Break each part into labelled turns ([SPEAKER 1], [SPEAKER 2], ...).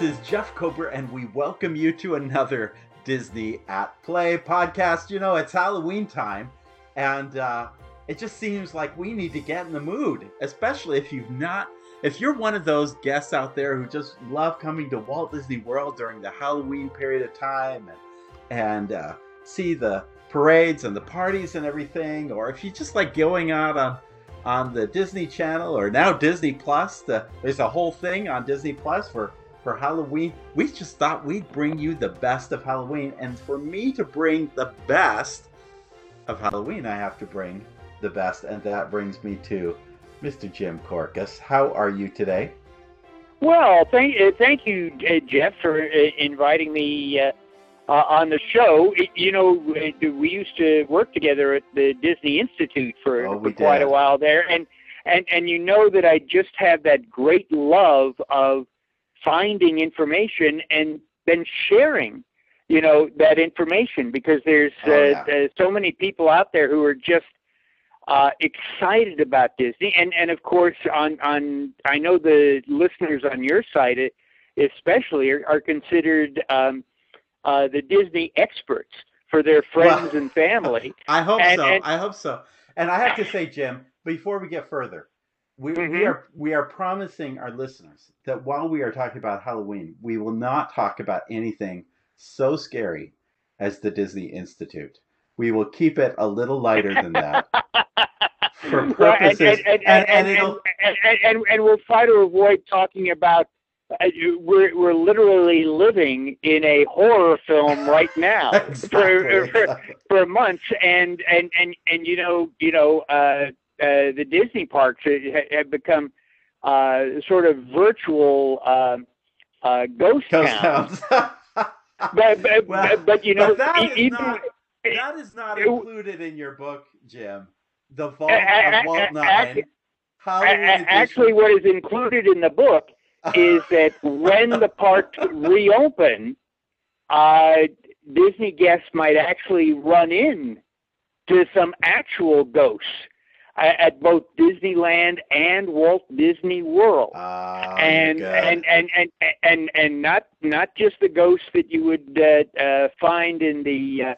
[SPEAKER 1] This is Jeff Kober, and we welcome you to another Disney at Play podcast. You know, it's Halloween time, and uh, it just seems like we need to get in the mood, especially if you've not. If you're one of those guests out there who just love coming to Walt Disney World during the Halloween period of time and, and uh, see the parades and the parties and everything, or if you just like going out on on the Disney Channel or now Disney Plus, the, there's a whole thing on Disney Plus for for Halloween. We just thought we'd bring you the best of Halloween, and for me to bring the best of Halloween, I have to bring the best, and that brings me to Mr. Jim Korkis. How are you today?
[SPEAKER 2] Well, thank uh, thank you, uh, Jeff, for uh, inviting me uh, uh, on the show. You know, we used to work together at the Disney Institute for,
[SPEAKER 1] Oh,
[SPEAKER 2] for quite
[SPEAKER 1] did.
[SPEAKER 2] a while there, and and and you know that I just have that great love of finding information and then sharing. You know that information because there's
[SPEAKER 1] Oh,
[SPEAKER 2] uh,
[SPEAKER 1] yeah.
[SPEAKER 2] uh, so many people out there who are just uh, excited about Disney, and and of course on on I know the listeners on your site uh, especially are, are considered um, uh, the Disney experts for their friends
[SPEAKER 1] Well,
[SPEAKER 2] and family.
[SPEAKER 1] I hope
[SPEAKER 2] And-
[SPEAKER 1] so.
[SPEAKER 2] and-
[SPEAKER 1] I hope so. And I have to say, Jim, before we get further, we, we
[SPEAKER 2] Mhm.
[SPEAKER 1] are we are promising our listeners that while we are talking about Halloween, we will not talk about anything so scary as the Disney Institute. We will keep it a little lighter than that. For
[SPEAKER 2] and,
[SPEAKER 1] purposes-
[SPEAKER 2] and, we'll try to avoid talking about. Uh, we're we're literally living in a horror film right now
[SPEAKER 1] Exactly,
[SPEAKER 2] for, for
[SPEAKER 1] exactly.
[SPEAKER 2] for months, and and and and you know you know uh, uh, the Disney parks ha- have become uh, sort of virtual um uh, ghost,
[SPEAKER 1] Ghost
[SPEAKER 2] towns.
[SPEAKER 1] towns.
[SPEAKER 2] But but,
[SPEAKER 1] Well,
[SPEAKER 2] but but you know
[SPEAKER 1] but that is
[SPEAKER 2] even
[SPEAKER 1] not- that is not
[SPEAKER 2] It-
[SPEAKER 1] included in your book, Jim. The Vault of Walt
[SPEAKER 2] a-
[SPEAKER 1] Nine.
[SPEAKER 2] actually, what is included in the book is that when the parks reopen, uh, Disney guests might actually run in to some actual ghosts at both Disneyland and Walt Disney World.
[SPEAKER 1] Ah,
[SPEAKER 2] and, and and and and and not not just the ghosts that you would uh, uh, find in the uh,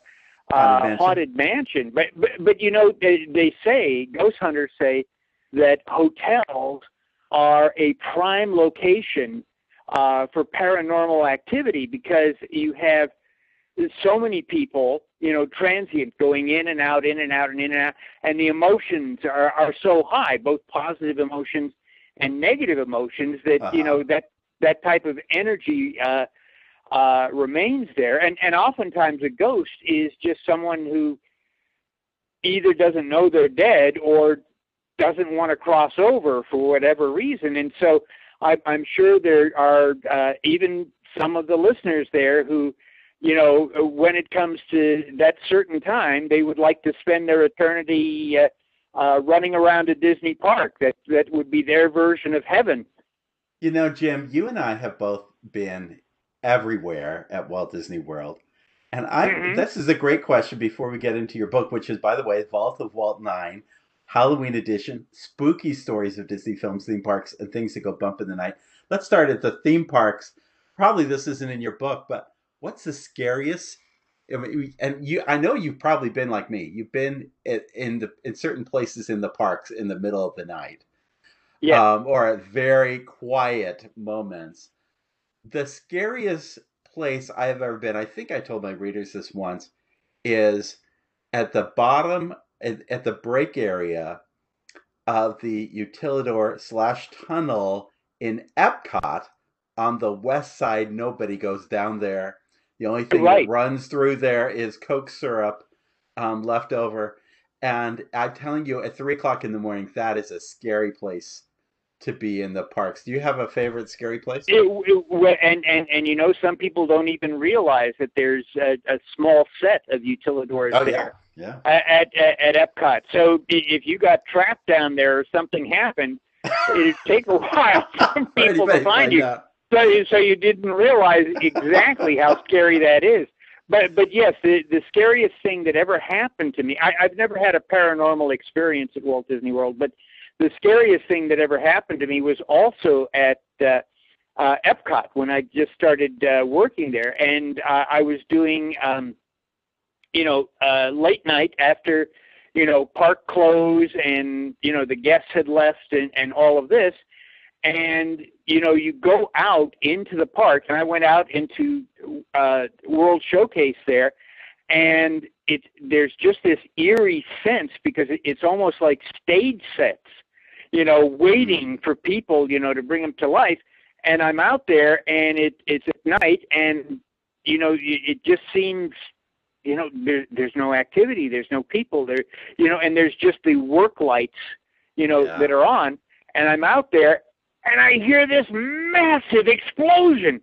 [SPEAKER 1] Haunted
[SPEAKER 2] uh,
[SPEAKER 1] Mansion.
[SPEAKER 2] haunted mansion, but, but but you know they, they say ghost hunters say that hotels are a prime location uh, for paranormal activity because you have so many people, you know, transient going in and out, in and out, and in and out, and the emotions are, are so high, both positive emotions and negative emotions, that you
[SPEAKER 1] Uh-huh.
[SPEAKER 2] know that that type of energy uh, uh, remains there. And and oftentimes a ghost is just someone who either doesn't know they're dead or doesn't want to cross over for whatever reason. And so I, I'm sure there are uh, even some of the listeners there who, you know, when it comes to that certain time, they would like to spend their eternity uh, uh, running around a Disney park. That that would be their version of heaven.
[SPEAKER 1] You know, Jim, you and I have both been everywhere at Walt Disney World. And I
[SPEAKER 2] Mhm.
[SPEAKER 1] this is a great question before we get into your book, which is by the way, Vault of Walt 9, Halloween edition, spooky stories of Disney films, theme parks, and things that go bump in the night. Let's start at the theme parks. Probably this isn't in your book, but what's the scariest I mean, and you I know you've probably been like me. You've been in, the in certain places in the parks in the middle of the night
[SPEAKER 2] Yeah.
[SPEAKER 1] um, or at very quiet moments. The scariest place I've ever been, I think I told my readers this once, is at the bottom, at, at the break area of the Utilidor slash tunnel in Epcot on the west side. Nobody goes down there. The only thing
[SPEAKER 2] Right.
[SPEAKER 1] that runs through there is Coke syrup um, left over. And I'm telling you, at three o'clock in the morning, that is a scary place to be in the parks. Do you have a favorite scary place?
[SPEAKER 2] It, it, and, and, and you know, some people don't even realize that there's a, a small set of utilidors
[SPEAKER 1] oh
[SPEAKER 2] there
[SPEAKER 1] yeah.
[SPEAKER 2] at, at, at Epcot. So if you got trapped down there or something happened, it'd take a while for people to find you.
[SPEAKER 1] out?
[SPEAKER 2] So, you- so you didn't realize exactly how scary that is. But but yes, the the scariest thing that ever happened to me. I, I've never had a paranormal experience at Walt Disney World, but the scariest thing that ever happened to me was also at uh, uh, Epcot when I just started uh, working there, and uh, I was doing, um, you know, uh, late night after, you know, park close and you know the guests had left and and all of this, and you know you go out into the park, and I went out into uh, World Showcase there, and it there's just this eerie sense because it, it's almost like stage sets, you know, waiting for people, you know, to bring them to life and I'm out there and it it's at night and you know it just seems you know there there's no activity there's no people there you know and there's just the work lights you know yeah. that are on and I'm out there and I hear this massive explosion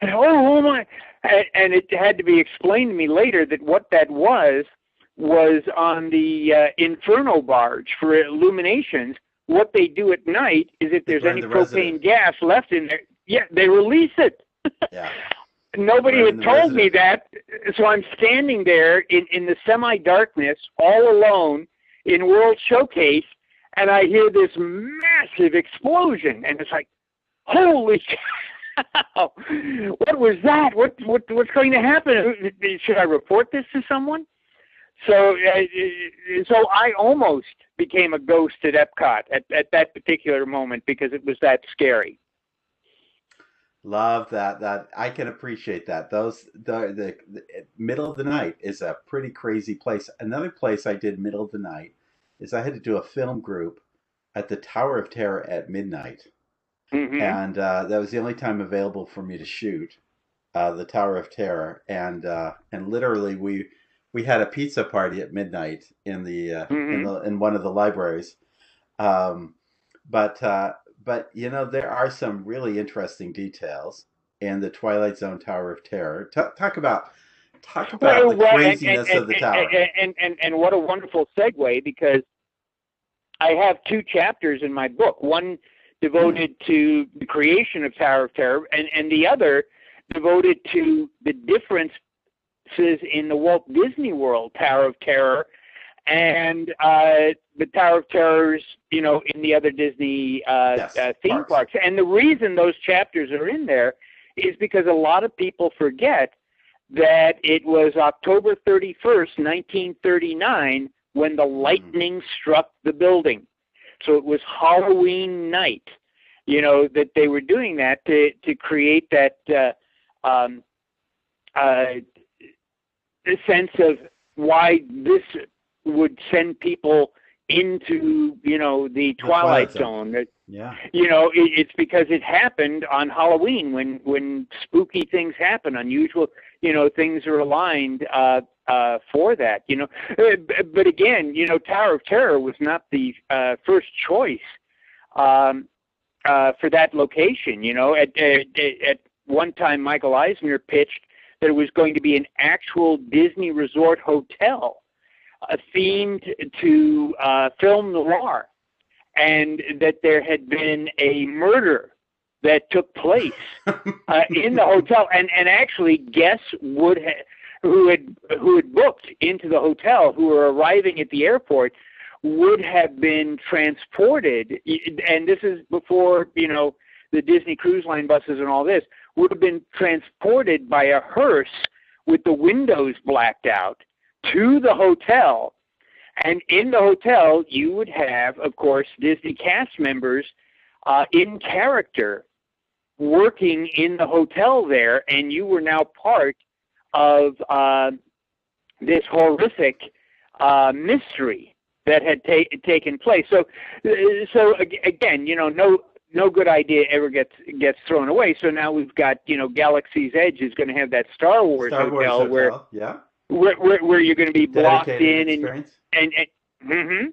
[SPEAKER 2] and oh, oh my and, and it had to be explained to me later that what that was was on the uh, inferno barge for illuminations what they do at night is if there's any the propane resident. gas left in there, yeah, they release it.
[SPEAKER 1] Yeah.
[SPEAKER 2] Nobody had told resident. me that, so I'm standing there in in the semi darkness, all alone in World Showcase, and I hear this massive explosion, and it's like, holy cow! what was that? What what what's going to happen? Should I report this to someone? So, uh, so I almost became a ghost at Epcot at, at that particular moment because it was that scary.
[SPEAKER 1] Love that. That I can appreciate that. Those the, the, the middle of the night is a pretty crazy place. Another place I did middle of the night is I had to do a film group at the Tower of Terror at midnight, mm-hmm. and uh, that was the only time available for me to shoot uh, the Tower of Terror. And uh, and literally we we had a pizza party at midnight in the uh, mm-hmm. in the in one of the libraries. Um, but uh, but you know there are some really interesting details in the Twilight Zone Tower of Terror. T- talk about talk about well, the craziness
[SPEAKER 2] and, and,
[SPEAKER 1] of the tower.
[SPEAKER 2] And, and and what a wonderful segue because I have two chapters in my book. One devoted to the creation of Tower of Terror, and and the other devoted to the differences in the Walt Disney World Tower of Terror and uh, the Tower of Terrors, you know, in the other Disney uh, yes, uh, theme parks. parks. And the reason those chapters are in there is because a lot of people forget that it was October 31st, 1939, when the mm-hmm. lightning struck the building. So it was Halloween night, you know, that they were doing that to to create that uh, um, uh, sense of why this would send people into you know the twilight, zone. zone.
[SPEAKER 1] Yeah.
[SPEAKER 2] You know, it, it's because it happened on Halloween when when spooky things happen, unusual, you know, things are aligned uh uh for that, you know. Uh, but again, you know, Tower of Terror was not the uh first choice um uh for that location, you know. At at, at one time Michael Eisner pitched that it was going to be an actual Disney resort hotel uh, themed to uh, film noir, and that there had been a murder that took place uh, in the hotel, and and actually guests would have who had who had booked into the hotel who were arriving at the airport would have been transported and this is before you know the Disney cruise line buses and all this would have been transported by a hearse with the windows blacked out to the hotel. And in the hotel, you would have, of course, Disney cast members uh, in character working in the hotel there, and you were now part of uh, this horrific uh, mystery that had ta- taken place. So, uh, so again, you know, no no good idea ever gets gets thrown away. So now we've got you know Galaxy's Edge is going to have that Star Wars,
[SPEAKER 1] Star Wars
[SPEAKER 2] hotel,
[SPEAKER 1] where
[SPEAKER 2] yeah where, where, where you're going to be blocked in and and and, mm-hmm.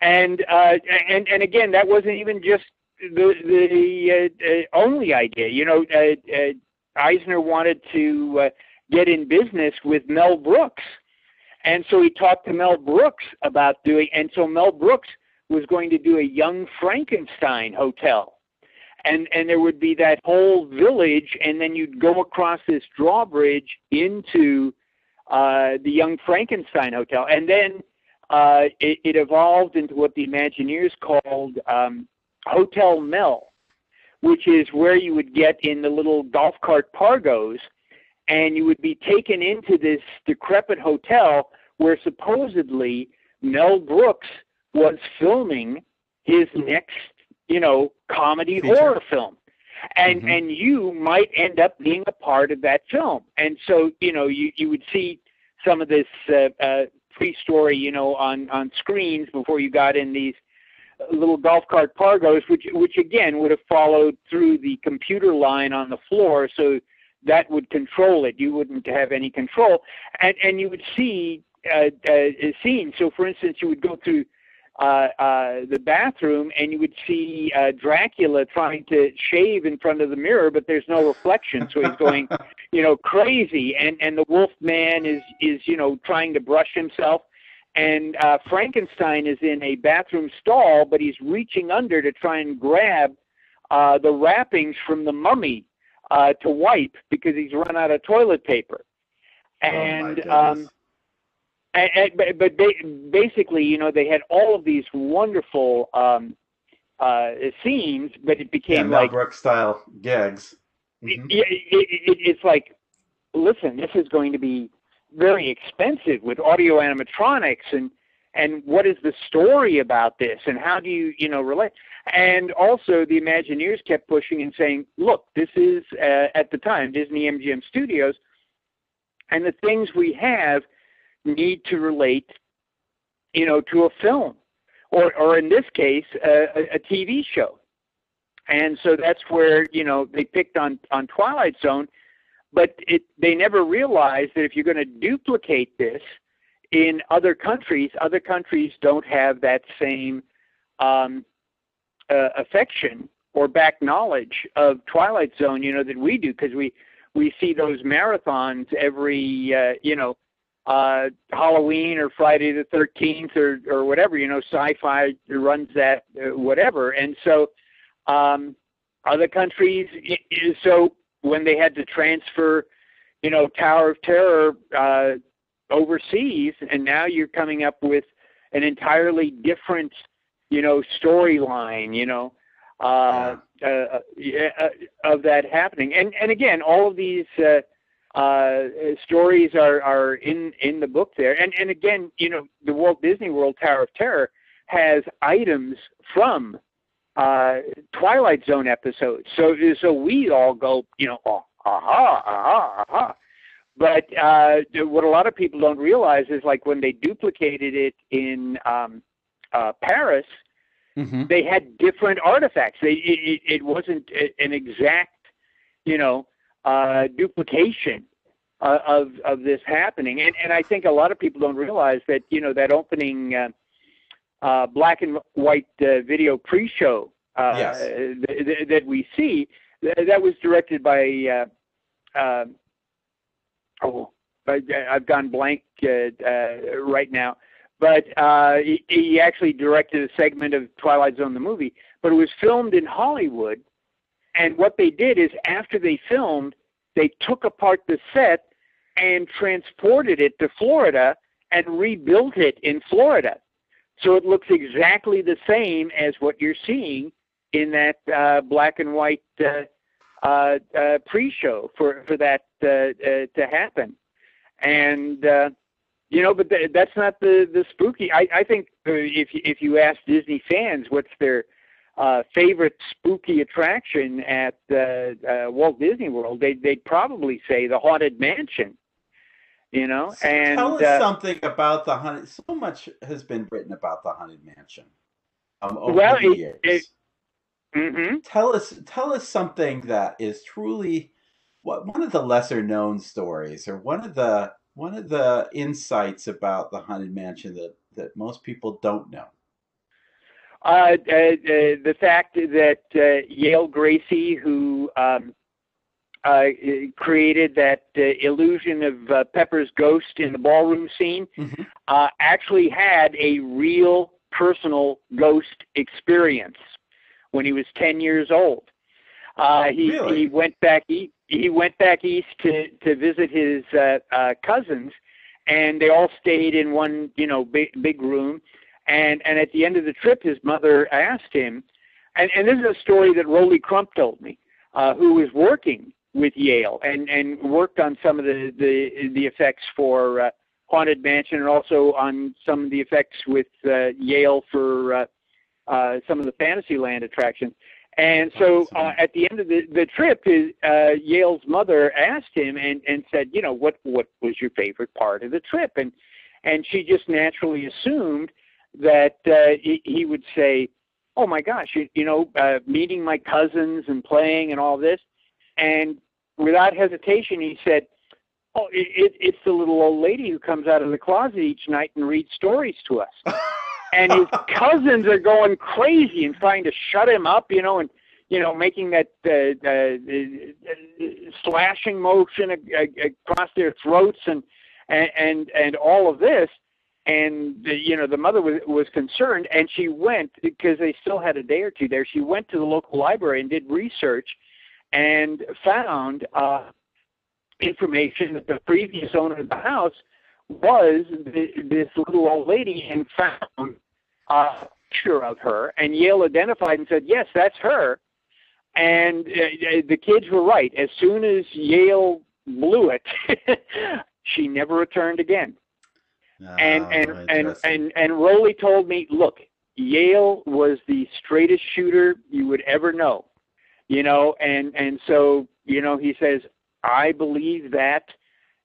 [SPEAKER 2] and uh, and and again that wasn't even just the the uh, uh, only idea. You know, uh, uh, Eisner wanted to uh, get in business with Mel Brooks. And so he talked to Mel Brooks about doing, and so Mel Brooks was going to do a young Frankenstein hotel. And and there would be that whole village, and then you'd go across this drawbridge into uh, the Young Frankenstein Hotel, and then uh, it, it evolved into what the Imagineers called um, Hotel Mel, which is where you would get in the little golf cart pargos, and you would be taken into this decrepit hotel where supposedly Mel Brooks was filming his next, you know, comedy
[SPEAKER 1] Feature.
[SPEAKER 2] horror film. And
[SPEAKER 1] Mhm.
[SPEAKER 2] and you might end up being a part of that film. And so, you know, you you would see some of this uh, uh pre-story, you know, on on screens before you got in these little golf cart pargos, which which again would have followed through the computer line on the floor, so that would control it. You wouldn't have any control, and and you would see uh, uh, scenes. So, for instance, you would go through uh, uh, the bathroom and you would see uh, Dracula trying to shave in front of the mirror, but there's no reflection, so he's going, you know, crazy. And and the Wolf Man is is you know trying to brush himself, and uh, Frankenstein is in a bathroom stall, but he's reaching under to try and grab uh, the wrappings from the mummy uh, to wipe because he's run out of toilet paper.
[SPEAKER 1] Oh,
[SPEAKER 2] And
[SPEAKER 1] goodness.
[SPEAKER 2] um, and, and, but, but basically, you know, they had all of these wonderful um, uh, scenes, but it
[SPEAKER 1] yeah,
[SPEAKER 2] became
[SPEAKER 1] Mel
[SPEAKER 2] like
[SPEAKER 1] Brooks style gigs. Mhm.
[SPEAKER 2] it, it, it, it's like, listen, this is going to be very expensive with audio animatronics and and what is the story about this and how do you you know relate and also the imagineers kept pushing and saying look this is uh, at the time disney mgm studios and the things we have need to relate you know to a film or or in this case a, a- tv show. And so that's where you know they picked on on twilight zone but it they never realized that if you're going to duplicate this in other countries other countries don't have that same um, uh, affection or back knowledge of twilight zone you know that we do because we we see those marathons every uh, you know uh halloween or friday the 13th or or whatever you know sci-fi runs that uh, whatever. And so um other countries so when they had to transfer you know tower of terror uh overseas and now you're coming up with an entirely different you know storyline you know uh, uh, yeah, uh, of that happening. And and again all of these uh uh stories are are in in the book there and and again you know the Walt Disney World Tower of Terror has items from uh Twilight Zone episodes so so we all go you know oh, aha aha aha but uh what a lot of people don't realize is like when they duplicated it in um uh Paris
[SPEAKER 1] Mhm.
[SPEAKER 2] they had different artifacts. They it, it wasn't an exact, you know, uh, duplication uh, of of this happening. And and I think a lot of people don't realize that you know that opening uh, uh, black and white uh, video pre-show uh,
[SPEAKER 1] Yes.
[SPEAKER 2] th- th- that we see th- that was directed by. Uh, uh, oh, I, I've gone blank uh, uh, right now but uh, he, he actually directed a segment of Twilight Zone the movie. But it was filmed in Hollywood, and what they did is after they filmed, they took apart the set and transported it to Florida and rebuilt it in Florida. So it looks exactly the same as what you're seeing in that uh, black and white uh, uh, uh, pre-show for for that uh, uh, to happen, and. Uh, you know, but th- that's not the the spooky. I I think uh, if you, if you ask Disney fans what's their uh, favorite spooky attraction at uh, uh, Walt Disney World, they they'd probably say the Haunted Mansion. You know,
[SPEAKER 1] So
[SPEAKER 2] and
[SPEAKER 1] tell us
[SPEAKER 2] uh,
[SPEAKER 1] something about the haunted. So much has been written about the haunted mansion um, over
[SPEAKER 2] Well,
[SPEAKER 1] the
[SPEAKER 2] it-
[SPEAKER 1] years.
[SPEAKER 2] it- mhm.
[SPEAKER 1] tell us, tell us something that is truly what one of the lesser known stories, or one of the one of the insights about the haunted mansion that that most people don't know.
[SPEAKER 2] Uh, uh, uh, the fact that uh, Yale Gracey, who um, uh, created that uh, illusion of uh, Pepper's ghost in the ballroom scene,
[SPEAKER 1] Mhm.
[SPEAKER 2] uh, actually had a real personal ghost experience when he was 10 years old. Uh, he
[SPEAKER 1] Really?
[SPEAKER 2] he went back e- he went back east to to visit his uh, uh, cousins, and they all stayed in one you know big big room. And and at the end of the trip, his mother asked him, and and this is a story that Rolly Crump told me, uh, who was working with Yale and and worked on some of the the the effects for uh, Haunted Mansion and also on some of the effects with uh, Yale for uh, uh, some of the Fantasyland attractions. And so uh, at the end of the, the trip, his, uh, Yale's mother asked him and, and said, you know, what, what was your favorite part of the trip? And, and she just naturally assumed that uh, he, he would say, oh my gosh, you, you know, uh, meeting my cousins and playing and all this. And without hesitation, he said, oh, it, it, it's the little old lady who comes out of the closet each night and reads stories to us. and his cousins are going crazy and trying to shut him up, you know, and you know, making that uh, uh, slashing motion across their throats and and and all of this. And you know, the mother was was concerned, and she went because they still had a day or two there. She went to the local library and did research, and found uh, information that the previous owner of the house was this little old lady and found a picture of her, and Yale identified and said, "Yes, that's her." And uh, the kids were right. As soon as Yale blew it, she never returned again. And and and and and Rolly told me, "Look, Yale was the straightest shooter you would ever know." You know, and and so you know, he says, "I believe that."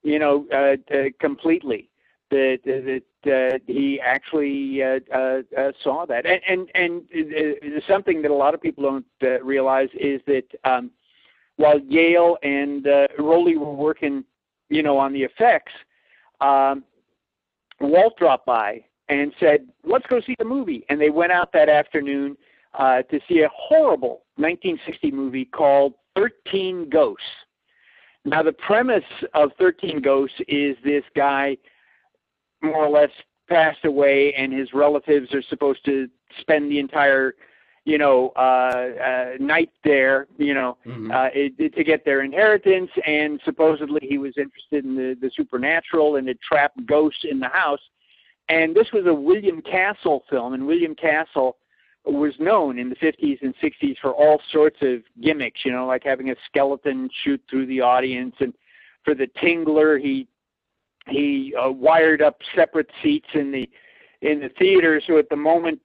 [SPEAKER 2] You know, uh, uh, completely that that uh, he actually uh, uh, uh, saw that, and and and uh, something that a lot of people don't uh, realize is that um, while Yale and uh, Rolly were working, you know, on the effects, um, Walt dropped by and said, "Let's go see the movie," and they went out that afternoon uh, to see a horrible 1960 movie called 13 Ghosts. Now, the premise of 13 Ghosts is this guy more or less passed away and his relatives are supposed to spend the entire you know uh, uh night there you know mm-hmm. uh it, it, to get their inheritance and supposedly he was interested in the the supernatural and had trapped ghosts in the house. And this was a William Castle film and William Castle was known in the 50s and 60s for all sorts of gimmicks you know like having a skeleton shoot through the audience. And for the tingler he he uh, wired up separate seats in the in the theater so at the moment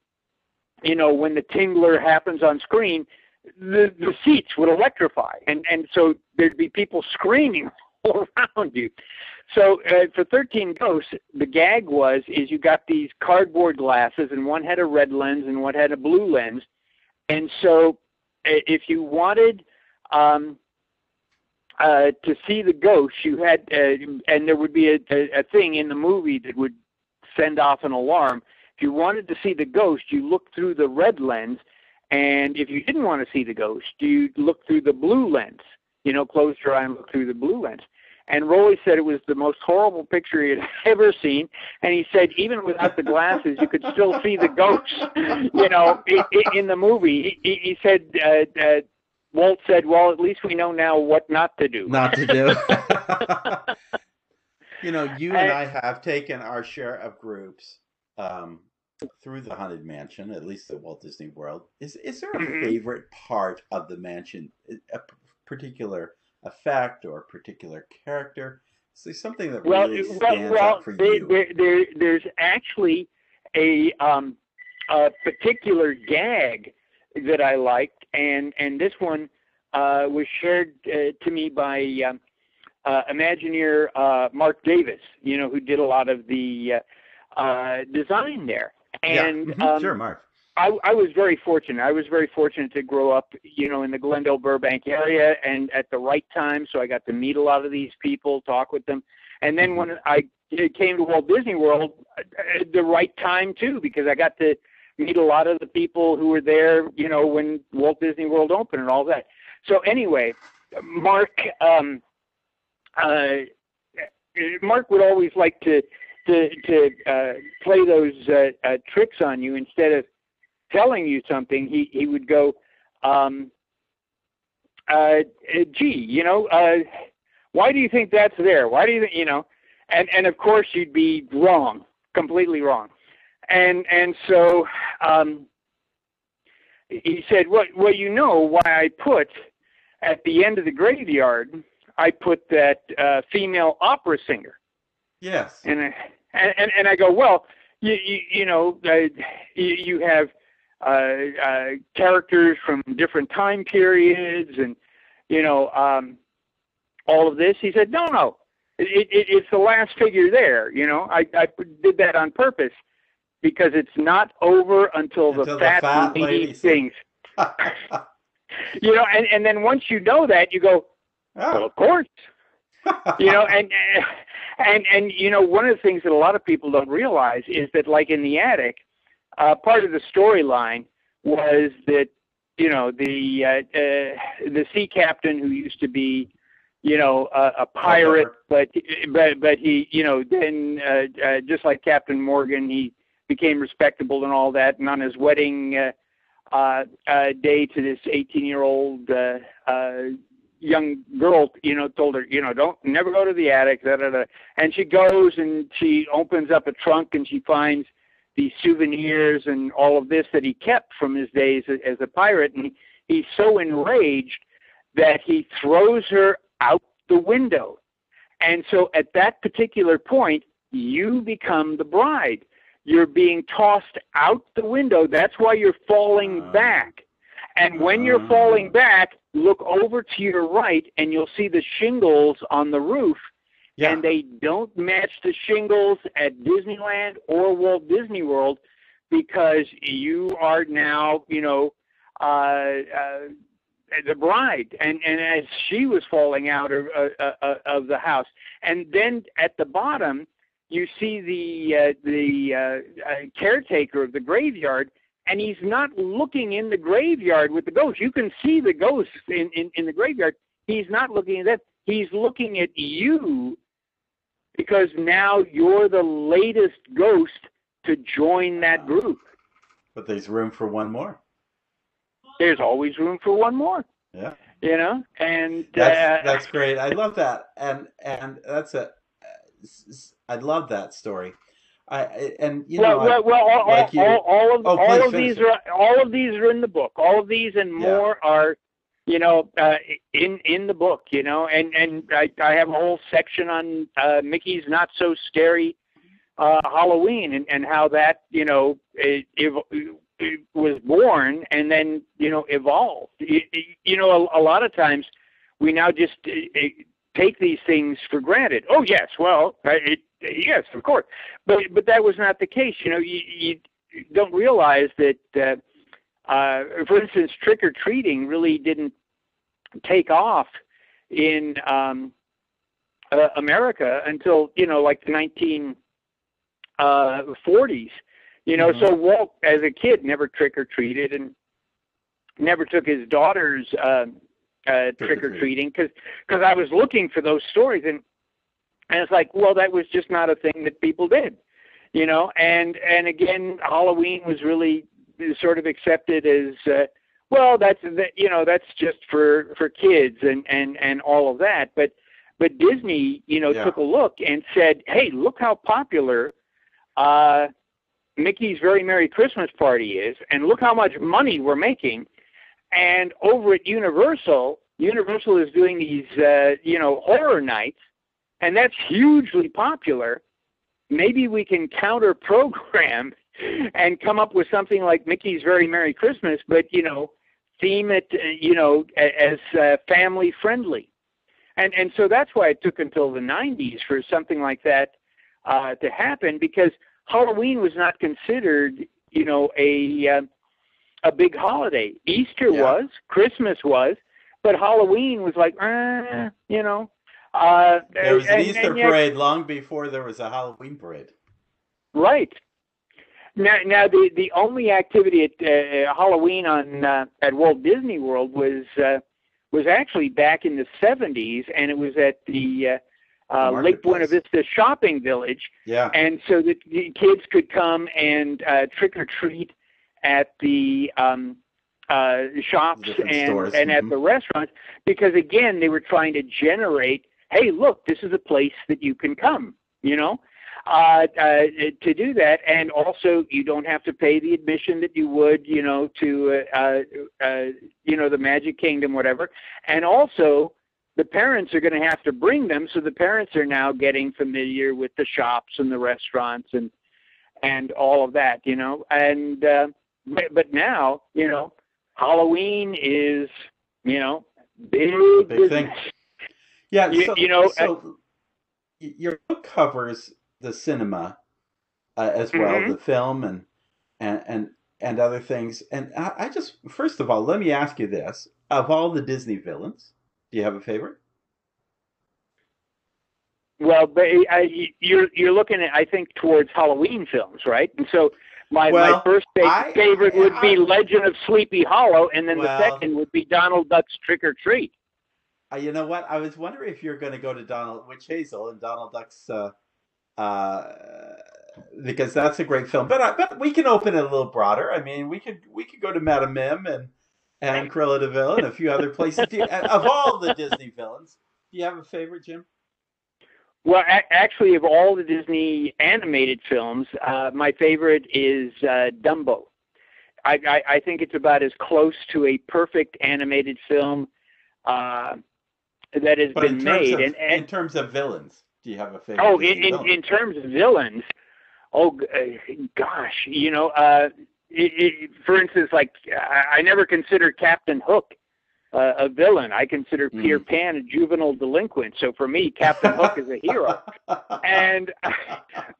[SPEAKER 2] you know when the tingler happens on screen the the seats would electrify. And and so there'd be people screaming all around you. So uh, for 13 ghosts the gag was is you got these cardboard glasses and one had a red lens and one had a blue lens. And so if you wanted um uh, to see the ghost, you had, uh, and there would be a, a, a thing in the movie that would send off an alarm. If you wanted to see the ghost, you looked through the red lens, and if you didn't want to see the ghost, you looked through the blue lens. You know, close your eye and look through the blue lens. And Rolly said it was the most horrible picture he had ever seen. And he said even without the glasses, you could still see the ghost. You know, in, the movie, he, he said uh, uh, Walt said, "Well, at least we know now what not to do."
[SPEAKER 1] Not to do. you know, you and I have taken our share of groups um, through the haunted mansion, at least at Walt Disney World. Is is there a mm-hmm. favorite part of the mansion, a particular effect or a particular character? Is there something that well, really stands well, out for
[SPEAKER 2] there,
[SPEAKER 1] you?
[SPEAKER 2] There, there, there's actually a um, a particular gag that I liked, and and this one uh, was shared uh, to me by um, uh, Imagineer uh, Marc Davis, you know, who did a lot of the uh, uh, design there. And
[SPEAKER 1] yeah. Mm-hmm. Um, sure, Marc.
[SPEAKER 2] I, I was very fortunate. I was very fortunate to grow up, you know, in the Glendale Burbank area and at the right time. So I got to meet a lot of these people, talk with them. And then mm-hmm. when I came to Walt Disney World, at the right time too, because I got to meet a lot of the people who were there, you know, when Walt Disney World opened and all that. So anyway, Marc, um, uh, Marc would always like to to to uh, play those uh, uh, tricks on you instead of telling you something. He he would go, um, uh, gee, you know, uh, why do you think that's there? Why do you think you know? And and of course you'd be wrong, completely wrong and and so um, he said, "Well, well, you know why I put at the end of the graveyard, I put that uh, female opera singer."
[SPEAKER 1] Yes.
[SPEAKER 2] And I, and and I go, well, you you, you know, uh, you, you have uh, uh, characters from different time periods, and you know, um, all of this. He said, no, no, it, it, it's the last figure there. You know, I I did that on purpose because it's not over until,
[SPEAKER 1] Until
[SPEAKER 2] the
[SPEAKER 1] the
[SPEAKER 2] fat,
[SPEAKER 1] fat
[SPEAKER 2] lady sings. You know, and and then once you know that, you go, well,
[SPEAKER 1] oh.
[SPEAKER 2] of course. You know, and and and you know, one of the things that a lot of people don't realize is that, like in the attic, uh, part of the storyline was that you know the uh, uh, the sea captain who used to be you know a, a pirate, but but but he you know then uh, uh, just like Captain Morgan, he became respectable and all that, and on his wedding. Uh, uh, uh, day to this 18 year old uh, uh, young girl, you know, told her, you know, don't never go to the attic. Da, da, da. And she goes and she opens up a trunk and she finds these souvenirs and all of this that he kept from his days as a pirate. And he's so enraged that he throws her out the window. And so at that particular point, you become the bride you're being tossed out the window. That's why you're falling back. And when you're
[SPEAKER 1] uh.
[SPEAKER 2] falling back, look over to your right and you'll see the shingles on the roof.
[SPEAKER 1] Yeah.
[SPEAKER 2] And they don't match the shingles at Disneyland or Walt Disney World because you are now, you know, uh, uh, the bride, and and as she was falling out of uh, uh, of the house, and then at the bottom, you see the uh, the uh, uh, caretaker of the graveyard, and he's not looking in the graveyard with the ghost. You can see the ghost in, in, in the graveyard. He's not looking at that. He's looking at you because now you're the latest ghost to join that group.
[SPEAKER 1] But there's room for one more.
[SPEAKER 2] There's always room for one more,
[SPEAKER 1] Yeah.
[SPEAKER 2] you know. And
[SPEAKER 1] That's
[SPEAKER 2] uh,
[SPEAKER 1] that's great. I love that, and and that's a. I love that story. I and you
[SPEAKER 2] well,
[SPEAKER 1] know
[SPEAKER 2] well, well, all,
[SPEAKER 1] like
[SPEAKER 2] all, all, all of
[SPEAKER 1] Oh,
[SPEAKER 2] all of these are all of these are in the book. All of these and
[SPEAKER 1] Yeah.
[SPEAKER 2] more are, you know, uh, in in the book. You know, and and I, I have a whole section on uh, Mickey's not so scary uh, Halloween and and how that you know it, it, it was born and then you know evolved. You, you know, a, a lot of times we now just take these things for granted. Oh yes, well, uh, it, yes, of course, but but that was not the case. You know, you, you don't realize that. Uh, uh, for instance, trick or treating really didn't take off in um, uh, America until you know, like the 1940s. You know,
[SPEAKER 1] Mhm.
[SPEAKER 2] so Walt, as a kid, never trick or treated and never took his daughters uh, uh, trick or treating because because I was looking for those stories and and it's like, well, that was just not a thing that people did, you know. And and again, Halloween was really sort of accepted as uh, well. That's that you know that's just for for kids and and and all of that. But but Disney, you know,
[SPEAKER 1] Yeah.
[SPEAKER 2] took a look and said, hey, look how popular. Uh, Mickey's Very Merry Christmas Party is, and look how much money we're making. And over at Universal, Universal is doing these, uh, you know, horror nights, and that's hugely popular. Maybe we can counter program and come up with something like Mickey's Very Merry Christmas, but you know, theme it, uh, you know, as uh, family friendly. And and so that's why it took until the 90s for something like that uh, to happen because Halloween was not considered, you know, a uh, a big holiday. Easter
[SPEAKER 1] Yeah.
[SPEAKER 2] was, Christmas was, but Halloween was like, eh, you know. Uh,
[SPEAKER 1] There was an
[SPEAKER 2] and-
[SPEAKER 1] Easter
[SPEAKER 2] and yet-
[SPEAKER 1] parade long before there was a Halloween parade.
[SPEAKER 2] Right. Now, now the the only activity at uh, Halloween on uh, at Walt Disney World was uh, was actually back in the '70s, and it was at the uh, uh, Lake Buena. Vista Shopping Village,
[SPEAKER 1] Yeah.
[SPEAKER 2] and so that the kids could come and uh, trick or treat at the um, uh, shops
[SPEAKER 1] Different
[SPEAKER 2] and
[SPEAKER 1] stores,
[SPEAKER 2] and at
[SPEAKER 1] mhm.
[SPEAKER 2] the restaurants because again they were trying to generate, hey, look, this is a place that you can come, you know. uh, uh, to do that, and also you don't have to pay the admission that you would, you know, to uh, uh, uh, you know the Magic Kingdom, whatever. And also, the parents are going to have to bring them, so the parents are now getting familiar with the shops and the restaurants and and all of that, you know. And uh, but, but now, you know, Halloween is, you know, big,
[SPEAKER 1] big thing. Yeah,
[SPEAKER 2] you,
[SPEAKER 1] so,
[SPEAKER 2] you know,
[SPEAKER 1] so your book covers the cinema uh, as well,
[SPEAKER 2] Mhm.
[SPEAKER 1] the film and and and and other things. And I, I just first of all, let me ask you this: of all the Disney villains, do you have a favorite?
[SPEAKER 2] Well, but I, you're you're looking at I think towards Halloween films, right? And so my
[SPEAKER 1] Well,
[SPEAKER 2] my first
[SPEAKER 1] I-
[SPEAKER 2] favorite would be
[SPEAKER 1] I-
[SPEAKER 2] Legend of Sleepy Hollow, and then
[SPEAKER 1] Well-
[SPEAKER 2] the second would be Donald Duck's Trick or Treat.
[SPEAKER 1] Uh, you know what? I was wondering if you're going to go to Donald Witch Hazel and Donald Duck's, uh, uh, because that's a great film. But I, but we can open it a little broader. I mean, we could we could go to Madame Mim and and Cruella de Vil and a few other places. Of all the Disney villains, do you have a favorite, Jim?
[SPEAKER 2] Well, a- actually, of all the Disney animated films, uh, my favorite is uh, Dumbo. I, I, I think it's about as close to a perfect animated film uh, that has
[SPEAKER 1] But
[SPEAKER 2] been made.
[SPEAKER 1] of
[SPEAKER 2] and, and
[SPEAKER 1] in terms of villains, do you have a favorite?
[SPEAKER 2] Oh, in, in, in terms of villains, oh uh, gosh, you know, uh, it, it, for instance, like I, I never considered Captain Hook uh, a villain. I consider
[SPEAKER 1] Mm.
[SPEAKER 2] Peter Pan a juvenile delinquent. So for me, Captain Hook is a hero. And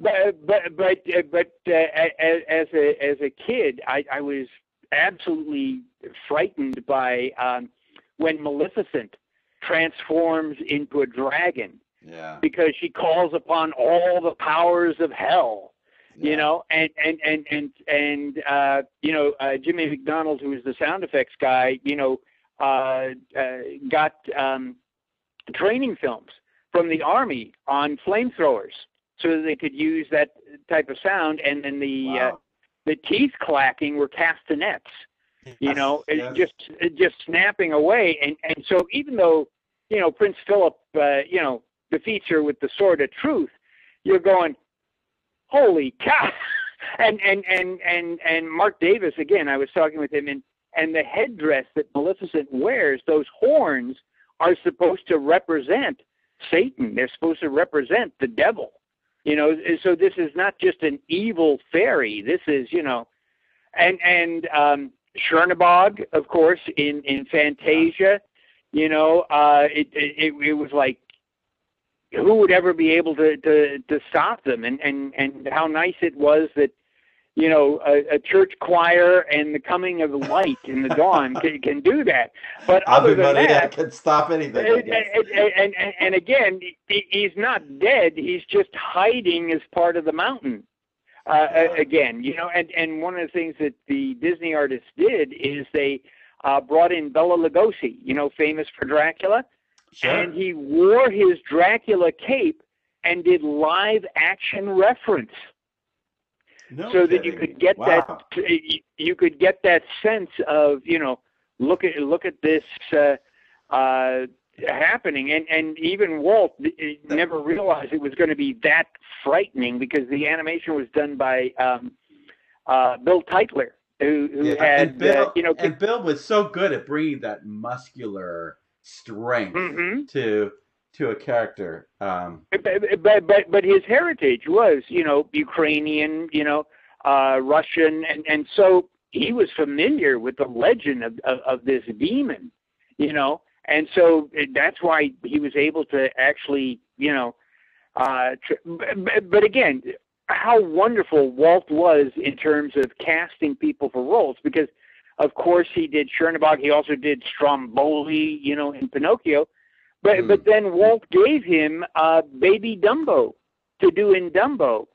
[SPEAKER 2] but but but uh, but uh, as, as a as a kid, I, I was absolutely frightened by um, when Maleficent transforms into a dragon
[SPEAKER 1] yeah,
[SPEAKER 2] because she calls upon all the powers of hell you know and and and and and uh you know uh jimmy mcdonald who was the sound effects guy you know got um training films from the army on flamethrowers so that they could use that type of sound and then the uh,
[SPEAKER 1] Wow.
[SPEAKER 2] the teeth clacking were castanets you know,
[SPEAKER 1] yes.
[SPEAKER 2] just just snapping away. And and so even though you know Prince Philip, uh, you know, defeats her with the sword of truth, you're going, holy cow! And and and and and Marc Davis again. I was talking with him, and and the headdress that Maleficent wears, those horns are supposed to represent Satan. They're supposed to represent the devil. You know, so this is not just an evil fairy. This is, you know, and and um, Chernabog, of course, in in Fantasia, you know, uh, it, it it was like who would ever be able to to to stop them, and and and how nice it was that you know a, a church choir and the coming of the light in the dawn can, can do that. But other than
[SPEAKER 1] Everybody
[SPEAKER 2] that,
[SPEAKER 1] can stop anything.
[SPEAKER 2] And, and, and, and, and again, he's not dead. He's just hiding as part of the mountain. Uh,
[SPEAKER 1] Yeah.
[SPEAKER 2] Again, you know, and, and one of the things that the Disney artists did is they uh, brought in Bela Lugosi, you know, famous for Dracula,
[SPEAKER 1] Sure.
[SPEAKER 2] and he wore his Dracula cape and did live action reference
[SPEAKER 1] No
[SPEAKER 2] so that you could get
[SPEAKER 1] Wow.
[SPEAKER 2] that you could get that sense of you know look at look at this uh, uh, happening and and even Walt never realized it was going to be that frightening because the animation was done by um, uh, Bill Tytla who, who
[SPEAKER 1] Yeah,
[SPEAKER 2] had
[SPEAKER 1] and Bill,
[SPEAKER 2] uh, you know
[SPEAKER 1] and Bill was so good at bringing that muscular strength
[SPEAKER 2] Mhm.
[SPEAKER 1] to to a character. Um,
[SPEAKER 2] but, but but but his heritage was you know Ukrainian you know uh Russian and and so he was familiar with the legend of of, of this demon you know and so that's why he was able to actually you know uh but, but again how wonderful Walt was in terms of casting people for roles because of course he did Chernabog he also did Stromboli you know in Pinocchio but
[SPEAKER 1] Hmm.
[SPEAKER 2] but then Walt gave him uh, Baby Dumbo to do in Dumbo,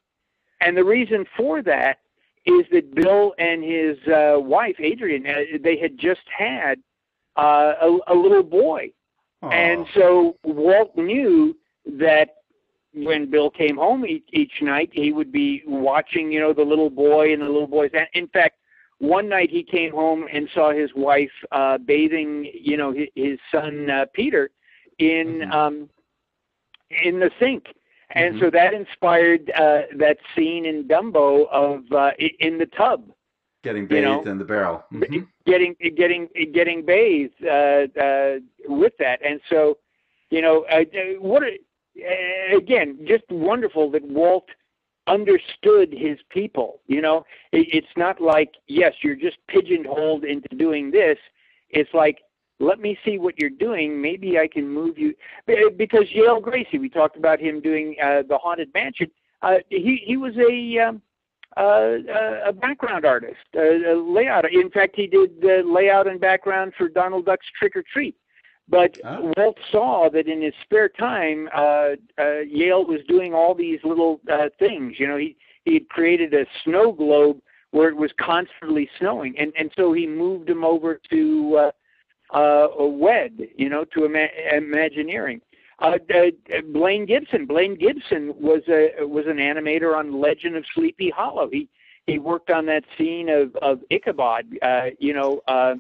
[SPEAKER 2] and the reason for that is that Bill and his uh, wife Adrian uh, they had just had uh, a, a little boy,
[SPEAKER 1] aw.
[SPEAKER 2] and so Walt knew that when Bill came home each, each night, he would be watching, you know, the little boy and the little boy's. And In fact, one night he came home and saw his wife uh, bathing, you know, his, his son uh, Peter in
[SPEAKER 1] Mhm.
[SPEAKER 2] um, in the sink, and
[SPEAKER 1] Mhm.
[SPEAKER 2] so that inspired uh, that scene in Dumbo of uh, in the tub,
[SPEAKER 1] Getting
[SPEAKER 2] you
[SPEAKER 1] bathed
[SPEAKER 2] know,
[SPEAKER 1] in the barrel. Mhm.
[SPEAKER 2] getting getting getting bathed uh, uh, with that, and so you know uh, what a- again just wonderful that Walt understood his people. You know, it, it's not like yes, you're just pigeonholed into doing this. It's like let me see what you're doing. Maybe I can move you because Yale Gracey. We talked about him doing uh, the Haunted Mansion. Uh, he he was a um, uh, a background artist, a, a layout. In fact, he did the layout and background for Donald Duck's Trick or Treat. But
[SPEAKER 1] Oh.
[SPEAKER 2] Walt saw that in his spare time, uh, uh, Yale was doing all these little uh, things. You know, he he had created a snow globe where it was constantly snowing, and and so he moved him over to uh, uh, WED, you know, to ima- Imagineering. Uh, uh, Blaine Gibson. Blaine Gibson was a was an animator on Legend of Sleepy Hollow. He he worked on that scene of of Ichabod, uh, you know, uh,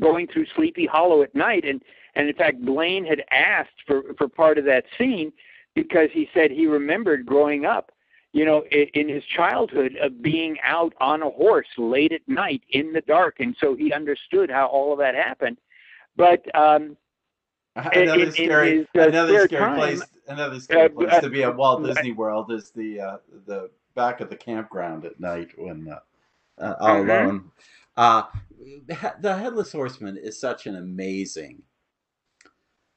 [SPEAKER 2] going through Sleepy Hollow at night, and and in fact, Blaine had asked for for part of that scene because he said he remembered growing up, you know, in, in his childhood of being out on a horse late at night in the dark, and so he understood how all of that happened. But um,
[SPEAKER 1] Another
[SPEAKER 2] in
[SPEAKER 1] scary,
[SPEAKER 2] his, uh,
[SPEAKER 1] another scary
[SPEAKER 2] time,
[SPEAKER 1] place. Another scary
[SPEAKER 2] uh,
[SPEAKER 1] place to be at Walt
[SPEAKER 2] uh,
[SPEAKER 1] Disney World is the uh, the back of the campground at night when uh, uh, all
[SPEAKER 2] Mhm.
[SPEAKER 1] alone. Uh, the Headless Horseman is such an amazing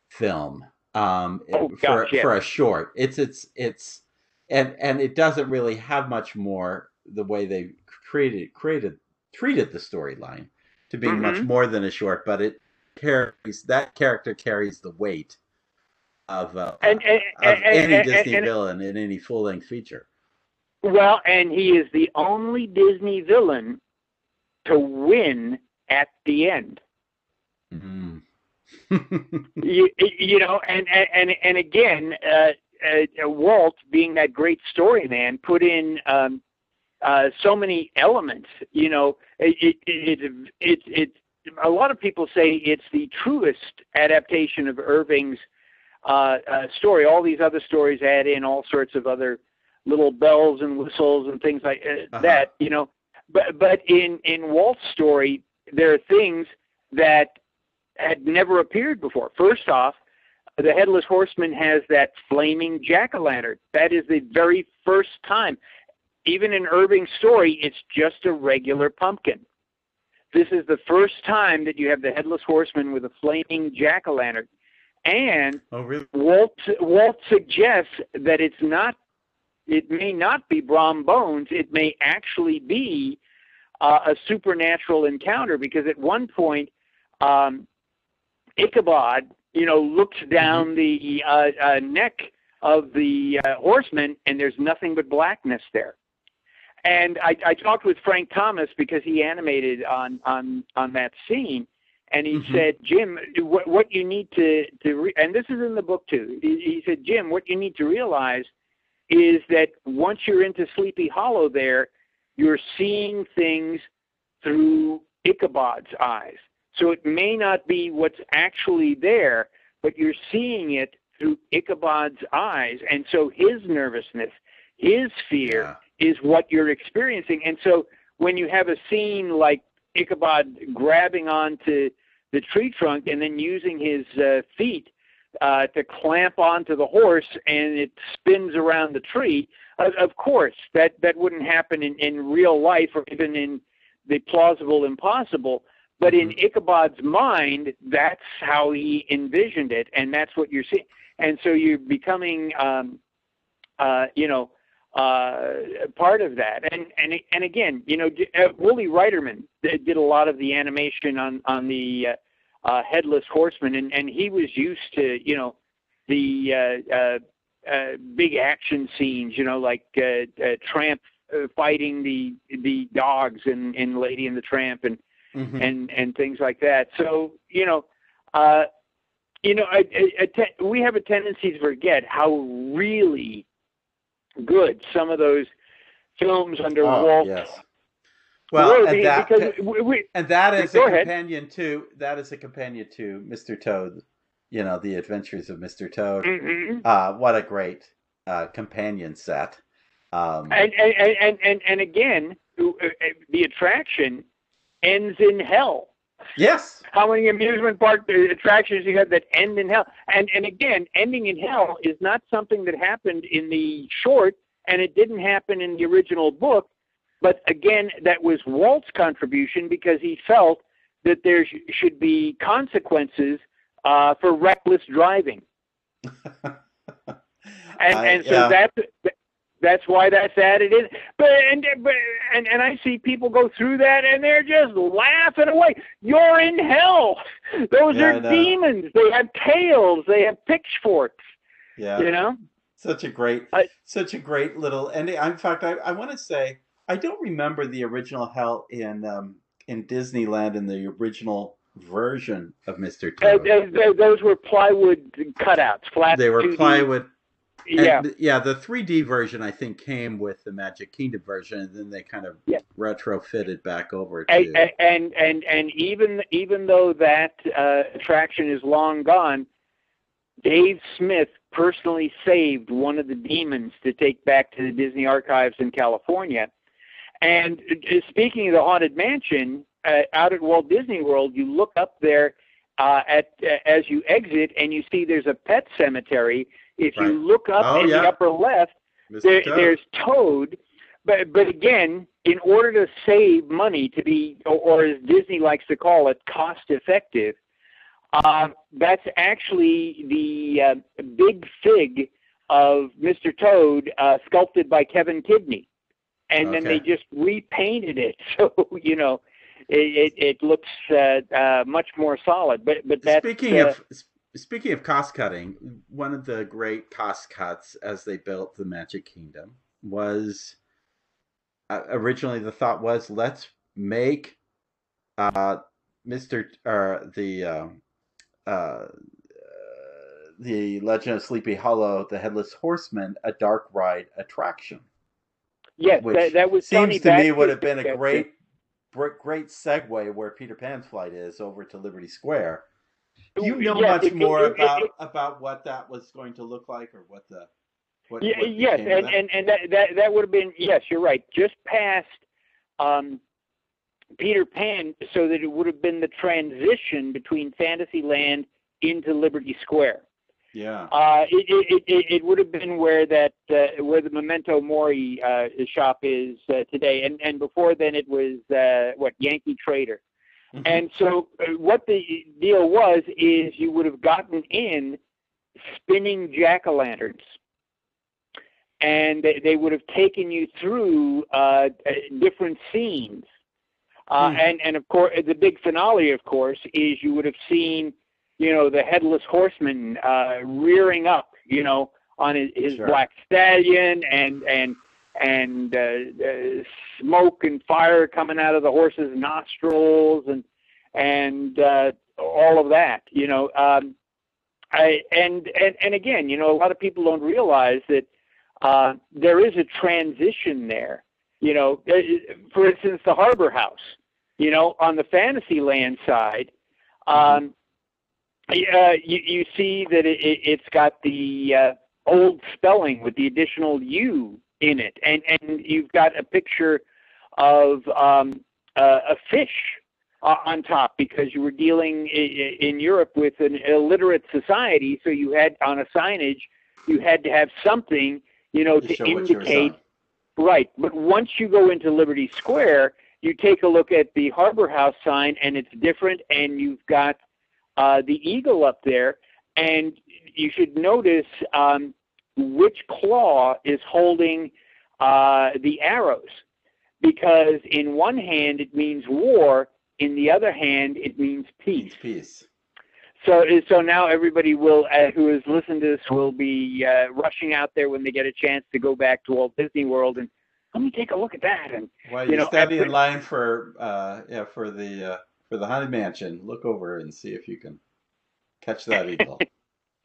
[SPEAKER 1] film. Um,
[SPEAKER 2] Oh,
[SPEAKER 1] for
[SPEAKER 2] yeah.
[SPEAKER 1] for a short, it's it's it's and and it doesn't really have much more the way they created created treated the storyline to being much
[SPEAKER 2] Mhm.
[SPEAKER 1] more than a short, but it carries that character carries the weight of, uh,
[SPEAKER 2] and, and,
[SPEAKER 1] of
[SPEAKER 2] and,
[SPEAKER 1] any Disney villain in any full length feature.
[SPEAKER 2] Well, and he is the only Disney villain to win at the end.
[SPEAKER 1] Mm.
[SPEAKER 2] you, you know, and and and again, uh, uh, Walt, being that great story man, put in um, uh, so many elements. You know, it it it, it, it a lot of people say it's the truest adaptation of Irving's uh, uh, story. All these other stories add in all sorts of other little bells and whistles and things like uh,
[SPEAKER 1] Uh-huh.
[SPEAKER 2] that. You know, but but in in Walt's story, there are things that had never appeared before. First off, the headless horseman has that flaming jack o' lantern. That is the very first time. Even in Irving's story, it's just a regular pumpkin. This is the first time that you have the headless horseman with a flaming jack o' lantern. And
[SPEAKER 1] oh, really?
[SPEAKER 2] Walt Walt suggests that it's not it may not be Brom Bones, it may actually be uh, a supernatural encounter because at one point um, Ichabod, you know, looks down the uh, uh, neck of the uh, horseman and there's nothing but blackness there. And I, I talked with Frank Thomas because he animated on on on that scene, and he
[SPEAKER 1] Mhm.
[SPEAKER 2] said, Jim, what what you need to to re-, and this is in the book too. He, he said, Jim, what you need to realize is that once you're into Sleepy Hollow, there, you're seeing things through Ichabod's eyes. So it may not be what's actually there, but you're seeing it through Ichabod's eyes, and so his nervousness, his fear. Is what you're experiencing. And so when you have a scene like Ichabod grabbing onto the tree trunk and then using his uh, feet uh, to clamp onto the horse and it spins around the tree, of, of course that that wouldn't happen in, in real life or even in the plausible impossible. But in Ichabod's mind, that's how he envisioned it, and that's what you're seeing. And so you're becoming, um, uh, you know, uh, part of that. And and and again, you know, uh, Woolie Reitherman did, a lot of the animation on on the uh, uh, headless horseman, and and he was used to you know the uh, uh, uh, big action scenes, you know, like uh, uh, Tramp uh, fighting the the dogs in in Lady and the Tramp, and
[SPEAKER 1] Mhm.
[SPEAKER 2] and and things like that. So you know, uh, you know, I, I, I te- we have a tendency to forget how really good some of those films under
[SPEAKER 1] Oh,
[SPEAKER 2] Walt
[SPEAKER 1] yes. Well, and that,
[SPEAKER 2] because we, we,
[SPEAKER 1] and that is a
[SPEAKER 2] ahead.
[SPEAKER 1] companion to that is a companion to Mr. Toad. You know, the Adventures of Mr. Toad.
[SPEAKER 2] mhm.
[SPEAKER 1] Uh, what a great, uh, companion set. Um,
[SPEAKER 2] and, and, and, and, and again, the attraction ends in hell.
[SPEAKER 1] Yes.
[SPEAKER 2] How many amusement park attractions you have that end in hell? And and again, ending in hell is not something that happened in the short, and it didn't happen in the original book. But again, that was Walt's contribution because he felt that there sh- should be consequences uh, for reckless driving. and I, and so yeah. that's that's why that's added in. But and but and and I see people go through that and they're just laughing away. You're in hell. Those yeah, are demons. They have tails. They have pitchforks.
[SPEAKER 1] Yeah.
[SPEAKER 2] You know.
[SPEAKER 1] Such a great, I, such a great little ending. In fact, I, I want to say I don't remember the original hell in um, in Disneyland in the original version of Mr. Toad.
[SPEAKER 2] Uh, those were plywood cutouts, flat.
[SPEAKER 1] They were 2D. plywood
[SPEAKER 2] yeah,
[SPEAKER 1] yeah. The 3D version I think came with the Magic Kingdom version, and then they kind of yeah. retrofitted back over to.
[SPEAKER 2] And and and, and even even though that uh, attraction is long gone, Dave Smith personally saved one of the demons to take back to the Disney archives in California. And uh, speaking of the haunted mansion uh, out at Walt Disney World, you look up there uh, at uh, as you exit, and you see there's a pet cemetery if right. you look up oh, in yeah. the upper left, there, Toad. there's Toad. But but again, in order to save money, to be or, or as Disney likes to call it, cost effective, uh, that's actually the uh, big fig of Mr. Toad, uh, sculpted by Kevin Kidney, and okay. then they just repainted it, so you know it it, it looks uh, uh, much more solid. But but that's
[SPEAKER 1] speaking of uh, speaking of cost cutting, one of the great cost cuts as they built the Magic Kingdom was uh, originally the thought was let's make uh, Mr. or the uh, uh, the Legend of Sleepy Hollow, the Headless Horseman, a dark ride attraction.
[SPEAKER 2] Yes, that, that was
[SPEAKER 1] seems to me would have been a great great segue where Peter Pan's flight is over to Liberty Square you know yes, much it, more it, about it, about what that was going to look like, or what the what,
[SPEAKER 2] yeah, what yes, and, and and that that that would have been yes, you're right, just past um, Peter Pan, so that it would have been the transition between Fantasyland into Liberty Square.
[SPEAKER 1] Yeah.
[SPEAKER 2] Uh, it, it, it, it would have been where that uh, where the Memento Mori uh, shop is uh, today, and and before then it was uh, what Yankee Trader. Mm-hmm. And so, uh, what the deal was is you would have gotten in spinning jack o' lanterns, and they, would have taken you through uh, uh different scenes. Uh, mm. And and of course, the big finale, of course, is you would have seen, you know, the headless horseman uh, rearing up, you know, on his, his sure. black stallion, and and and uh, uh, smoke and fire coming out of the horse's nostrils and and uh, all of that. You know, um, I and and and again, you know, a lot of people don't realize that uh, there is a transition there. You know, for instance, the Harbor House. You know, on the Fantasyland side. Mm-hmm. Um, uh, you, you see that it, it, has got the uh, old spelling with the additional U in it, and and you've got a picture of um, uh, a fish uh, on top because you were dealing in, in Europe with an illiterate society, so you had on a signage you had to have something you know to, to indicate right. But once you go into Liberty Square, you take a look at the Harbor House sign, and it's different, and you've got uh, the eagle up there, and you should notice um, which claw is holding uh, the arrows. Because in one hand it means war, in the other hand it means peace.
[SPEAKER 1] Peace.
[SPEAKER 2] So, so now everybody will, uh, who has listened to this, will be uh, rushing out there when they get a chance to go back to Walt Disney World and let me take a look at that. And
[SPEAKER 1] while you're you know, standing after... in line for, uh, yeah, for the uh, for the haunted mansion, look over and see if you can catch that eagle.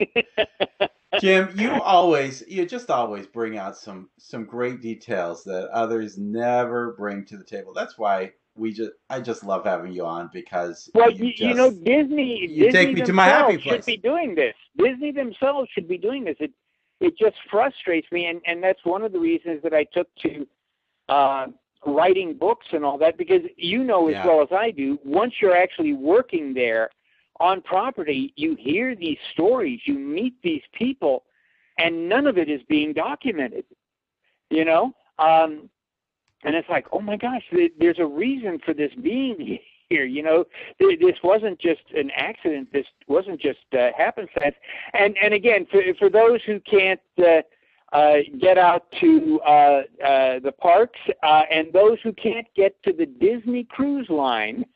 [SPEAKER 1] Jim, you always you just always bring out some some great details that others never bring to the table. That's why we just I just love having you on because
[SPEAKER 2] well you, you, just,
[SPEAKER 1] you
[SPEAKER 2] know Disney
[SPEAKER 1] you
[SPEAKER 2] Disney
[SPEAKER 1] take me to my happy place.
[SPEAKER 2] should be doing this. Disney themselves should be doing this. It it just frustrates me, and and that's one of the reasons that I took to uh, writing books and all that because you know as
[SPEAKER 1] Yeah.
[SPEAKER 2] well as I do, once you're actually working there on property, you hear these stories, you meet these people, and none of it is being documented. You know, um, and it's like, oh my gosh, th- there's a reason for this being here. You know, Th- this wasn't just an accident. This wasn't just uh, happenstance. And and again, for for those who can't. Uh, uh, get out to uh, uh, the parks, uh, and those who can't get to the Disney Cruise Line.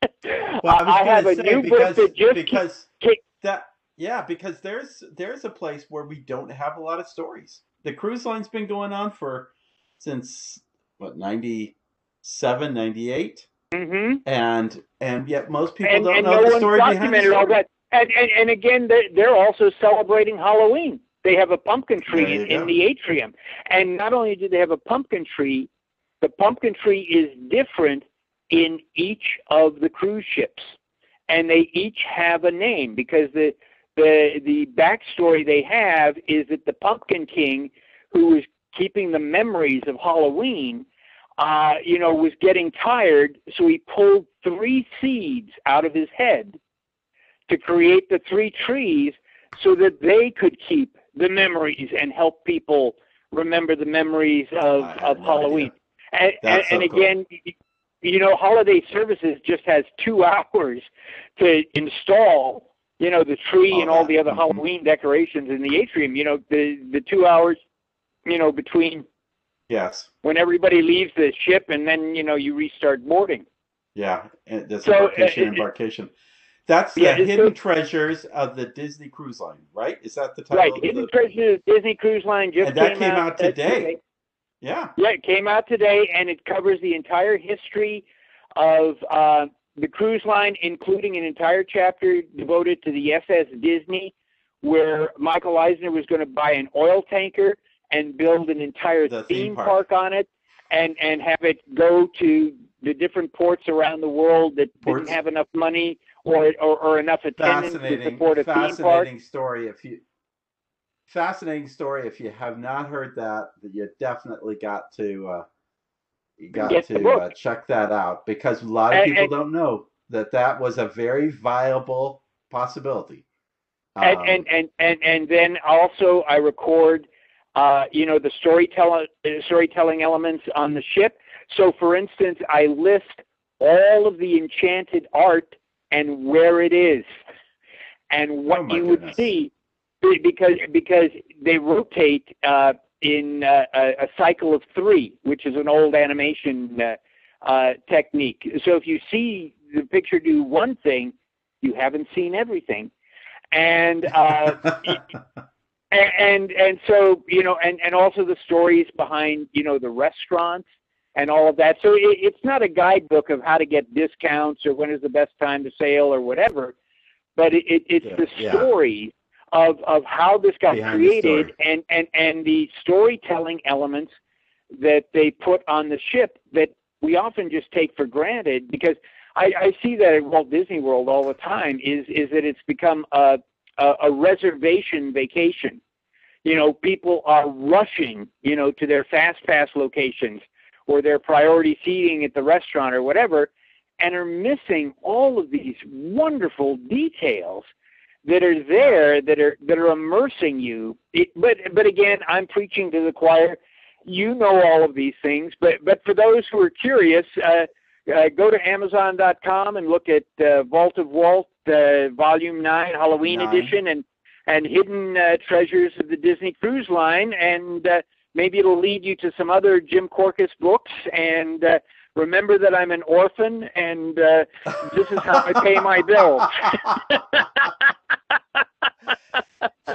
[SPEAKER 1] Well, I was
[SPEAKER 2] I have a
[SPEAKER 1] say
[SPEAKER 2] new
[SPEAKER 1] because
[SPEAKER 2] book that just
[SPEAKER 1] because
[SPEAKER 2] kick-
[SPEAKER 1] that yeah because there's there's a place where we don't have a lot of stories. The cruise line's been going on for since what 97, 98?
[SPEAKER 2] hmm
[SPEAKER 1] and and yet most people
[SPEAKER 2] and,
[SPEAKER 1] don't
[SPEAKER 2] and
[SPEAKER 1] know
[SPEAKER 2] no
[SPEAKER 1] the story behind the
[SPEAKER 2] documented all that. And, and and again, they're, they're also celebrating Halloween. They have a pumpkin tree in,
[SPEAKER 1] go.
[SPEAKER 2] the atrium, and not only do they have a pumpkin tree, the pumpkin tree is different in each of the cruise ships, and they each have a name because the the the backstory they have is that the Pumpkin King, who was keeping the memories of Halloween, uh, you know, was getting tired, so he pulled three seeds out of his head to create the three trees so that they could keep the memories and help people remember the memories of, of
[SPEAKER 1] no
[SPEAKER 2] Halloween. And, and,
[SPEAKER 1] That's so
[SPEAKER 2] and again, y- you know, Holiday Services just has two hours to install, you know, the tree
[SPEAKER 1] All
[SPEAKER 2] and all
[SPEAKER 1] that.
[SPEAKER 2] the other
[SPEAKER 1] Mhm.
[SPEAKER 2] Halloween decorations in the atrium. You know, the the two hours, you know, between
[SPEAKER 1] Yes,
[SPEAKER 2] when everybody leaves the ship and then you know you restart boarding.
[SPEAKER 1] yeah, and this
[SPEAKER 2] So, uh,
[SPEAKER 1] embarkation,
[SPEAKER 2] it-
[SPEAKER 1] embarkation. That's the
[SPEAKER 2] Yeah, it's
[SPEAKER 1] hidden
[SPEAKER 2] so-
[SPEAKER 1] treasures of the Disney Cruise Line, right? Is that the title?
[SPEAKER 2] Right,
[SPEAKER 1] of
[SPEAKER 2] Hidden
[SPEAKER 1] the...
[SPEAKER 2] Treasures Disney Cruise Line just
[SPEAKER 1] And that
[SPEAKER 2] came,
[SPEAKER 1] came out
[SPEAKER 2] uh,
[SPEAKER 1] today. Yeah,
[SPEAKER 2] Yeah, it came out today, and it covers the entire history of uh, the cruise line, including an entire chapter devoted to the SS Disney, where Michael Eisner was going to buy an oil tanker and build an entire
[SPEAKER 1] The
[SPEAKER 2] theme
[SPEAKER 1] theme park.
[SPEAKER 2] park on it, and and have it go to the different ports around the world that
[SPEAKER 1] Ports.
[SPEAKER 2] didn't have enough money or or, or enough attendance to support a theme park.
[SPEAKER 1] fascinating story. If you fascinating story, if you have not heard that, that you definitely got to uh, you got
[SPEAKER 2] Get
[SPEAKER 1] to uh, check that out because a lot of
[SPEAKER 2] And-
[SPEAKER 1] people
[SPEAKER 2] and-
[SPEAKER 1] don't know that that was a very viable possibility.
[SPEAKER 2] and,
[SPEAKER 1] Um,
[SPEAKER 2] and and and and then also I record, uh, you know, the storytelling storytelling elements on the ship. So, for instance, I list all of the enchanted art and where it is, and what
[SPEAKER 1] Oh,
[SPEAKER 2] you would
[SPEAKER 1] goodness.
[SPEAKER 2] see, because because they rotate uh, in uh, a, cycle of three, which is an old animation uh, uh, technique. So, if you see the picture do one thing, you haven't seen everything and uh, and, and and so you know, and and also the stories behind you know the restaurants and all of that. So it, it's not a guidebook of how to get discounts or when is the best time to sail or whatever, but it, it, it's
[SPEAKER 1] Yeah,
[SPEAKER 2] the
[SPEAKER 1] yeah.
[SPEAKER 2] of of how this got
[SPEAKER 1] Behind
[SPEAKER 2] created
[SPEAKER 1] story.
[SPEAKER 2] and and and the storytelling elements that they put on the ship that we often just take for granted because I, I see that at Walt Disney World all the time is is that it's become a, a a reservation vacation. You know, people are rushing, you know, to their fast pass locations or their priority seating at the restaurant or whatever, and are missing all of these wonderful details that are there that are that are immersing you. It, but but again, I'm preaching to the choir. You know all of these things, but but for those who are curious, uh, uh, go to Amazon.com and look at uh, Vault of Walt, uh, Volume Nine, Halloween
[SPEAKER 1] Nine.
[SPEAKER 2] Edition, and and Hidden uh, Treasures of the Disney Cruise Line, and uh, maybe it'll lead you to some other Jim Korkis books. And uh, remember that I'm an orphan, and uh, this is how I pay my bills.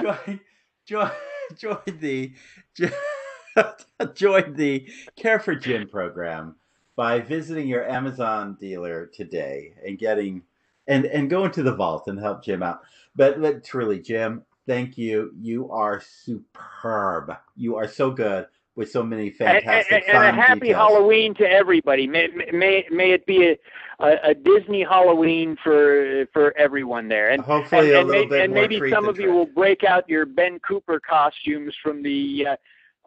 [SPEAKER 1] join, join, join the join the Care for Jim program by visiting your Amazon dealer today and getting and and go into the vault and help Jim out. But, but truly, Jim, thank you. You are superb. You are so good. with so many fantastic
[SPEAKER 2] and, and, and a happy
[SPEAKER 1] details.
[SPEAKER 2] Halloween to everybody. May may may it be a, a, a, Disney Halloween for for everyone there, and
[SPEAKER 1] hopefully
[SPEAKER 2] and,
[SPEAKER 1] a little
[SPEAKER 2] may,
[SPEAKER 1] bit
[SPEAKER 2] and
[SPEAKER 1] more
[SPEAKER 2] maybe some of you will break out your Ben Cooper costumes from the. Uh,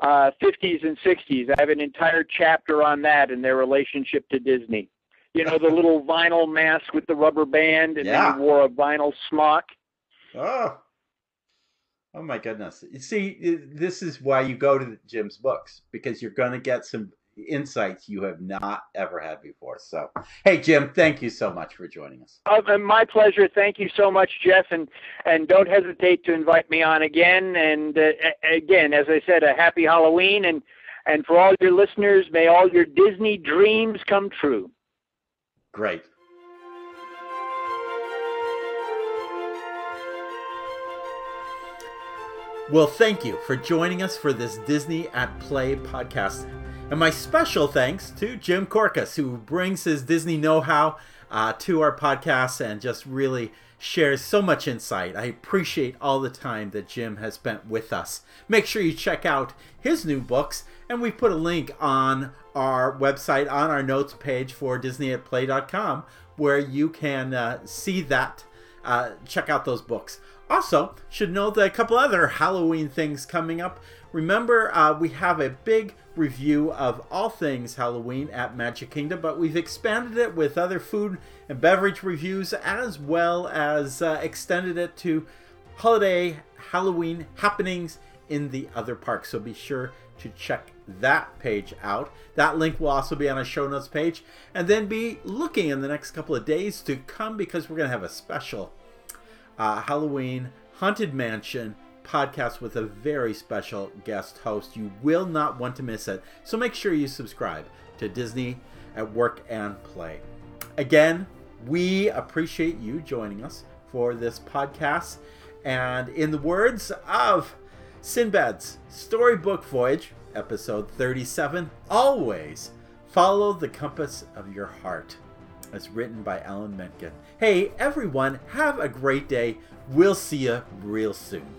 [SPEAKER 2] uh, 50s and 60s. I have an entire chapter on that and their relationship to Disney. You know, the little vinyl mask with the rubber band, and
[SPEAKER 1] Yeah.
[SPEAKER 2] then he wore a vinyl smock.
[SPEAKER 1] Oh. Oh my goodness. You see, this is why you go to Jim's books because you're going to get some insights you have not ever had before. So, hey Jim, thank you so much for joining us.
[SPEAKER 2] Uh, my pleasure. Thank you so much, Jeff, and and don't hesitate to invite me on again. And uh, again, as I said, a happy Halloween, and and for all your listeners, may all your Disney dreams come true.
[SPEAKER 1] Great. Well, thank you for joining us for this Disney at Play podcast. And my special thanks to Jim Korkis, who brings his Disney know how uh, to our podcast and just really shares so much insight. I appreciate all the time that Jim has spent with us. Make sure you check out his new books, and we put a link on our website on our notes page for DisneyAtPlay.com where you can uh, see that. Uh, check out those books. Also, should note that a couple other Halloween things coming up. Remember, uh, we have a big review of all things Halloween at Magic Kingdom, but we've expanded it with other food and beverage reviews as well as uh, extended it to holiday Halloween happenings in the other parks. So be sure to check that page out. That link will also be on our show notes page. And then be looking in the next couple of days to come because we're going to have a special uh, Halloween Haunted Mansion podcast with a very special guest host. You will not want to miss it. So make sure you subscribe to Disney at Work and Play. Again, we appreciate you joining us for this podcast. And in the words of Sinbad's Storybook Voyage, episode 37, always follow the compass of your heart as written by Alan Menken. Hey, everyone, have a great day. We'll see you real soon.